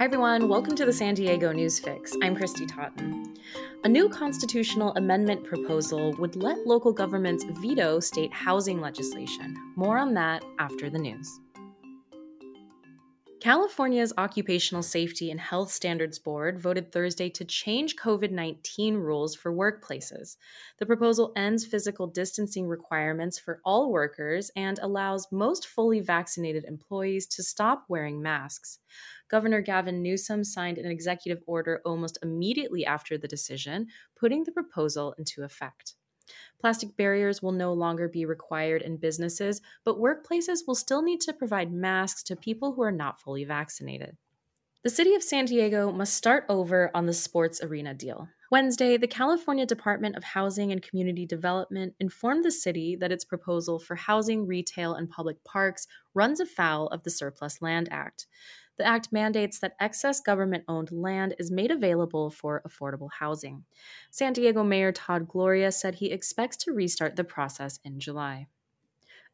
Hi, everyone. Welcome to the San Diego News Fix. I'm Christy Totten. A new constitutional amendment proposal would let local governments veto state housing legislation. More on that after the news. California's Occupational Safety and Health Standards Board voted Thursday to change COVID 19 rules for workplaces. The proposal ends physical distancing requirements for all workers and allows most fully vaccinated employees to stop wearing masks. Governor Gavin Newsom signed an executive order almost immediately after the decision, putting the proposal into effect. Plastic barriers will no longer be required in businesses, but workplaces will still need to provide masks to people who are not fully vaccinated. The city of San Diego must start over on the sports arena deal. Wednesday, the California Department of Housing and Community Development informed the city that its proposal for housing, retail, and public parks runs afoul of the Surplus Land Act. The act mandates that excess government owned land is made available for affordable housing. San Diego Mayor Todd Gloria said he expects to restart the process in July.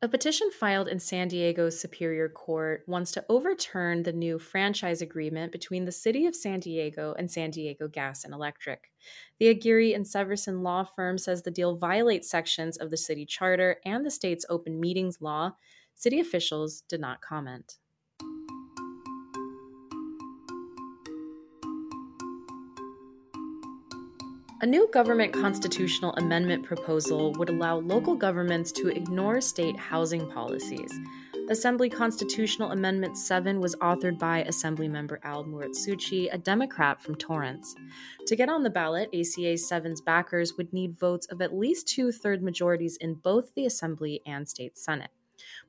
A petition filed in San Diego's Superior Court wants to overturn the new franchise agreement between the City of San Diego and San Diego Gas and Electric. The Aguirre and Severson law firm says the deal violates sections of the city charter and the state's open meetings law. City officials did not comment. A new government constitutional amendment proposal would allow local governments to ignore state housing policies. Assembly Constitutional Amendment 7 was authored by Assemblymember Al Muratsuchi, a Democrat from Torrance. To get on the ballot, ACA 7's backers would need votes of at least two third majorities in both the Assembly and State Senate.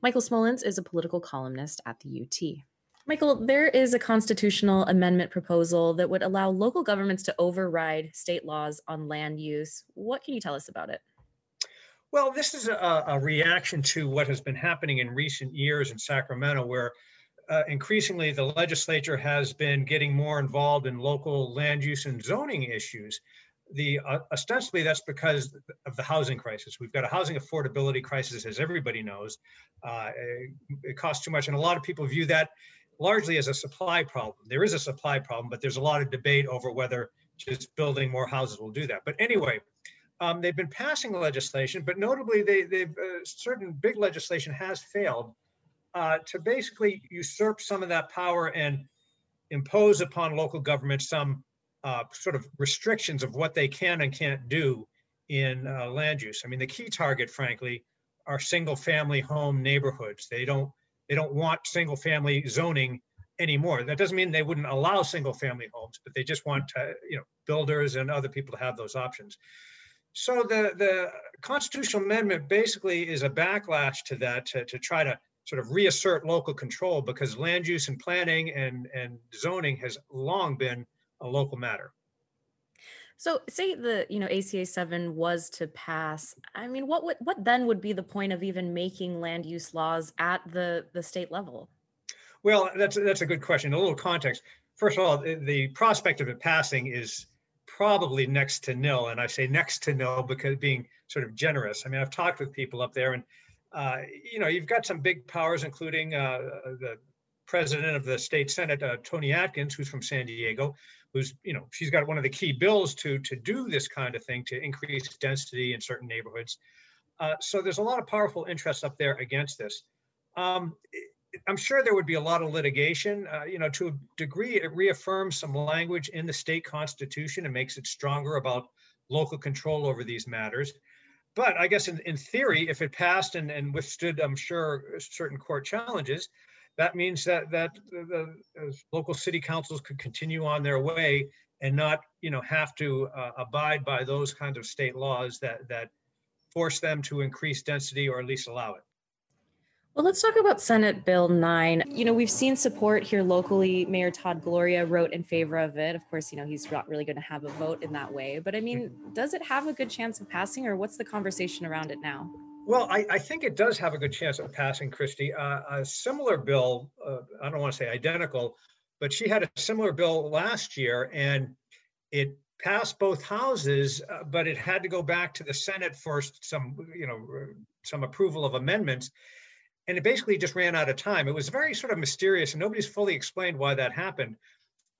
Michael Smolens is a political columnist at the UT. Michael, there is a constitutional amendment proposal that would allow local governments to override state laws on land use. What can you tell us about it? Well, this is a, a reaction to what has been happening in recent years in Sacramento, where uh, increasingly the legislature has been getting more involved in local land use and zoning issues. The uh, ostensibly that's because of the housing crisis. We've got a housing affordability crisis, as everybody knows. Uh, it, it costs too much, and a lot of people view that largely as a supply problem. There is a supply problem, but there's a lot of debate over whether just building more houses will do that. But anyway, um, they've been passing legislation, but notably, they, they've uh, certain big legislation has failed uh, to basically usurp some of that power and impose upon local governments some uh, sort of restrictions of what they can and can't do in uh, land use. I mean, the key target, frankly, are single family home neighborhoods. They don't they don't want single family zoning anymore. That doesn't mean they wouldn't allow single family homes, but they just want to, you know, builders and other people to have those options. So the, the constitutional amendment basically is a backlash to that to, to try to sort of reassert local control because land use and planning and, and zoning has long been a local matter. So, say the you know ACA seven was to pass. I mean, what would what then would be the point of even making land use laws at the the state level? Well, that's that's a good question. A little context. First of all, the, prospect of it passing is probably next to nil, and I say next to nil because being sort of generous. I mean, I've talked with people up there, and uh, you know, you've got some big powers, including uh, the president of the state senate, uh, Toni Atkins, who's from San Diego, who's you know she's got one of the key bills to to do this kind of thing to increase density in certain neighborhoods. Uh, so there's a lot of powerful interests up there against this. Um, I'm sure there would be a lot of litigation. Uh, you know, to a degree, it reaffirms some language in the state constitution and makes it stronger about local control over these matters. But I guess in, in theory, if it passed and, and withstood, I'm sure, certain court challenges, that means that that the, the local city councils could continue on their way and not you know have to uh, abide by those kinds of state laws that that force them to increase density or at least allow it well, let's talk about Senate Bill 9. You know, we've seen support here locally. Mayor Todd Gloria wrote in favor of it. Of course, you know, he's not really going to have a vote in that way. But I mean, does it have a good chance of passing, or what's the conversation around it now? Well, I, I, think it does have a good chance of passing, Christy. Uh, a similar bill, uh, I don't want to say identical, but she had a similar bill last year and it passed both houses, uh, but it had to go back to the Senate for some, you know, some approval of amendments. And it basically just ran out of time. It was very sort of mysterious and nobody's fully explained why that happened.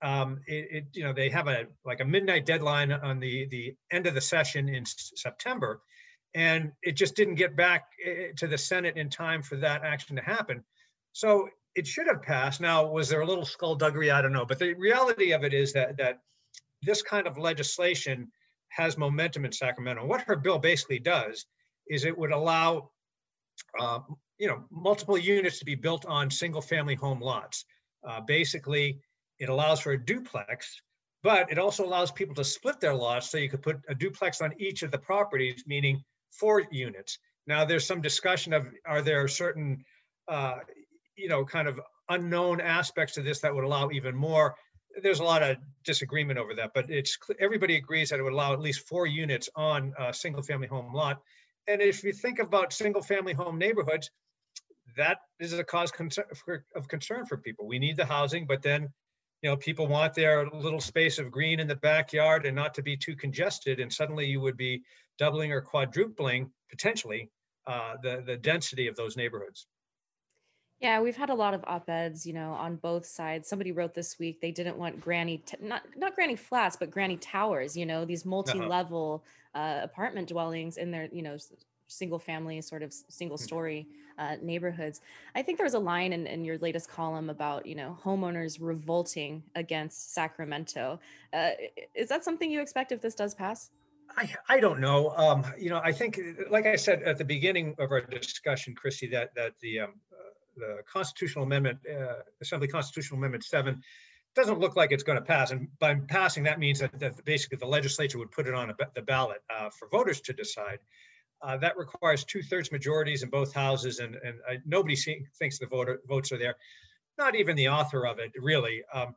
um, it, it, you know they have a like a midnight deadline on the the end of the session in September, and it just didn't get back eh, to the Senate in time for that action to happen. So it should have passed. Now, was there a little skullduggery? I don't know, but the reality of it is that that this kind of legislation has momentum in Sacramento. What her bill basically does is it would allow, uh, you know, multiple units to be built on single-family home lots. Uh, basically, it allows for a duplex, but it also allows people to split their lots so you could put a duplex on each of the properties, meaning four units. Now, there's some discussion of are there certain, uh, you know, kind of unknown aspects to this that would allow even more there's a lot of disagreement over that, but it's everybody agrees that it would allow at least four units on a single family home lot. And if you think about single family home neighborhoods, that is a cause of concern for people. We need the housing, but then, you know, people want their little space of green in the backyard and not to be too congested. And suddenly you would be doubling or quadrupling potentially uh, the, the density of those neighborhoods. Yeah, we've had a lot of op-eds, you know, on both sides. Somebody wrote this week they didn't want granny, t- not not granny flats, but granny towers. You know, these uh-huh. multi-level uh, apartment dwellings in their, you know, single family sort of single hmm. story uh, neighborhoods. I think there was a line in, in your latest column about you know homeowners revolting against Sacramento. Uh, is that something you expect if this does pass? I, I don't know. Um, you know, I think, like I said at the beginning of our discussion, Christy, that that the um, the constitutional amendment, uh, Assembly Constitutional Amendment 7, doesn't look like it's going to pass. And by passing, that means that, that basically the legislature would put it on a, the ballot uh, for voters to decide. Uh, that requires two-thirds majorities in both houses, and, and nobody see, thinks the voter, votes are there. Not even the author of it, really. Um,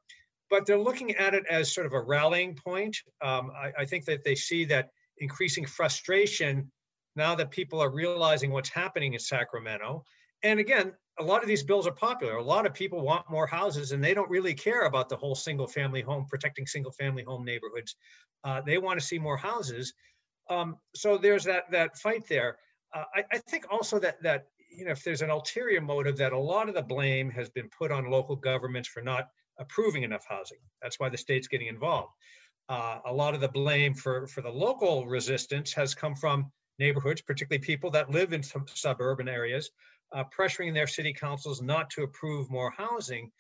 but they're looking at it as sort of a rallying point. Um, I, I think that they see that increasing frustration now that people are realizing what's happening in Sacramento. And again, a lot of these bills are popular. A lot of people want more houses and they don't really care about the whole single family home, protecting single family home neighborhoods. Uh, they want to see more houses. Um, so there's that that fight there. Uh, I, I, think also that that you know if there's an ulterior motive that a lot of the blame has been put on local governments for not approving enough housing. That's why the state's getting involved. Uh, a lot of the blame for for the local resistance has come from neighborhoods, particularly people that live in some suburban areas uh, pressuring their city councils not to approve more housing.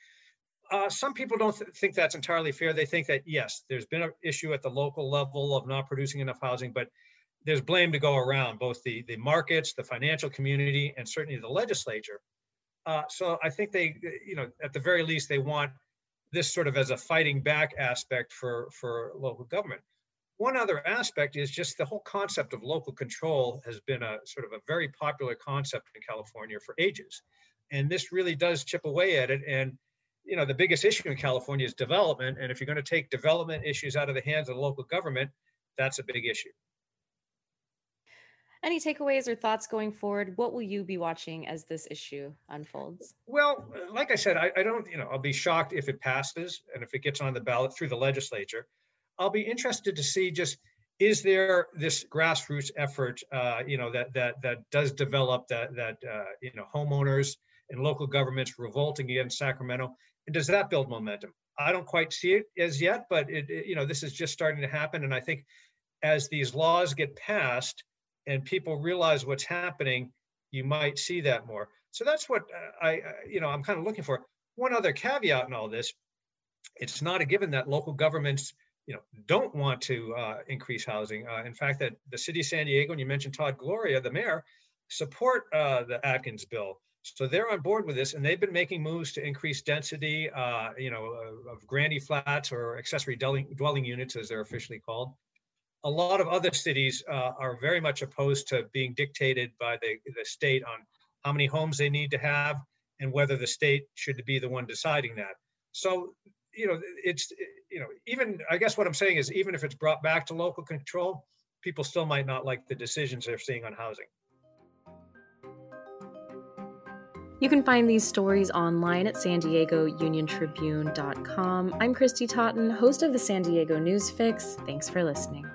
Uh, some people don't th- think that's entirely fair. They think that, yes, there's been an issue at the local level of not producing enough housing, but there's blame to go around, both the, the markets, the financial community, and certainly the legislature. Uh, so I think they, you know, at the very least, they want this sort of as a fighting back aspect for, for local government. One other aspect is just the whole concept of local control has been a sort of a very popular concept in California for ages. And this really does chip away at it. And, you know, the biggest issue in California is development. And if you're going to take development issues out of the hands of the local government, that's a big issue. Any takeaways or thoughts going forward? What will you be watching as this issue unfolds? Well, like I said, I, I, don't, you know, I'll be shocked if it passes and if it gets on the ballot through the legislature. I'll be interested to see just is there this grassroots effort, uh, you know, that that that does develop that that uh, you know homeowners and local governments revolting against Sacramento, does that build momentum? I don't quite see it as yet, but it, it, you know this is just starting to happen, and I think as these laws get passed and people realize what's happening, you might see that more. So that's what uh, I, you know, I'm kind of looking for. One other caveat in all this: it's not a given that local governments you know don't want to uh, increase housing. Uh, in fact, that the city of San Diego, and you mentioned Todd Gloria, the mayor, support uh, the Atkins bill. So they're on board with this, and they've been making moves to increase density, uh, you know, of granny flats or accessory dwelling, dwelling units, as they're officially called. A lot of other cities uh, are very much opposed to being dictated by the, the state on how many homes they need to have and whether the state should be the one deciding that. So you know, it's, you know, even, I guess what I'm saying is even if it's brought back to local control, people still might not like the decisions they're seeing on housing. You can find these stories online at san diego union tribune.com. I'm Christy Totten, host of the San Diego News Fix. Thanks for listening.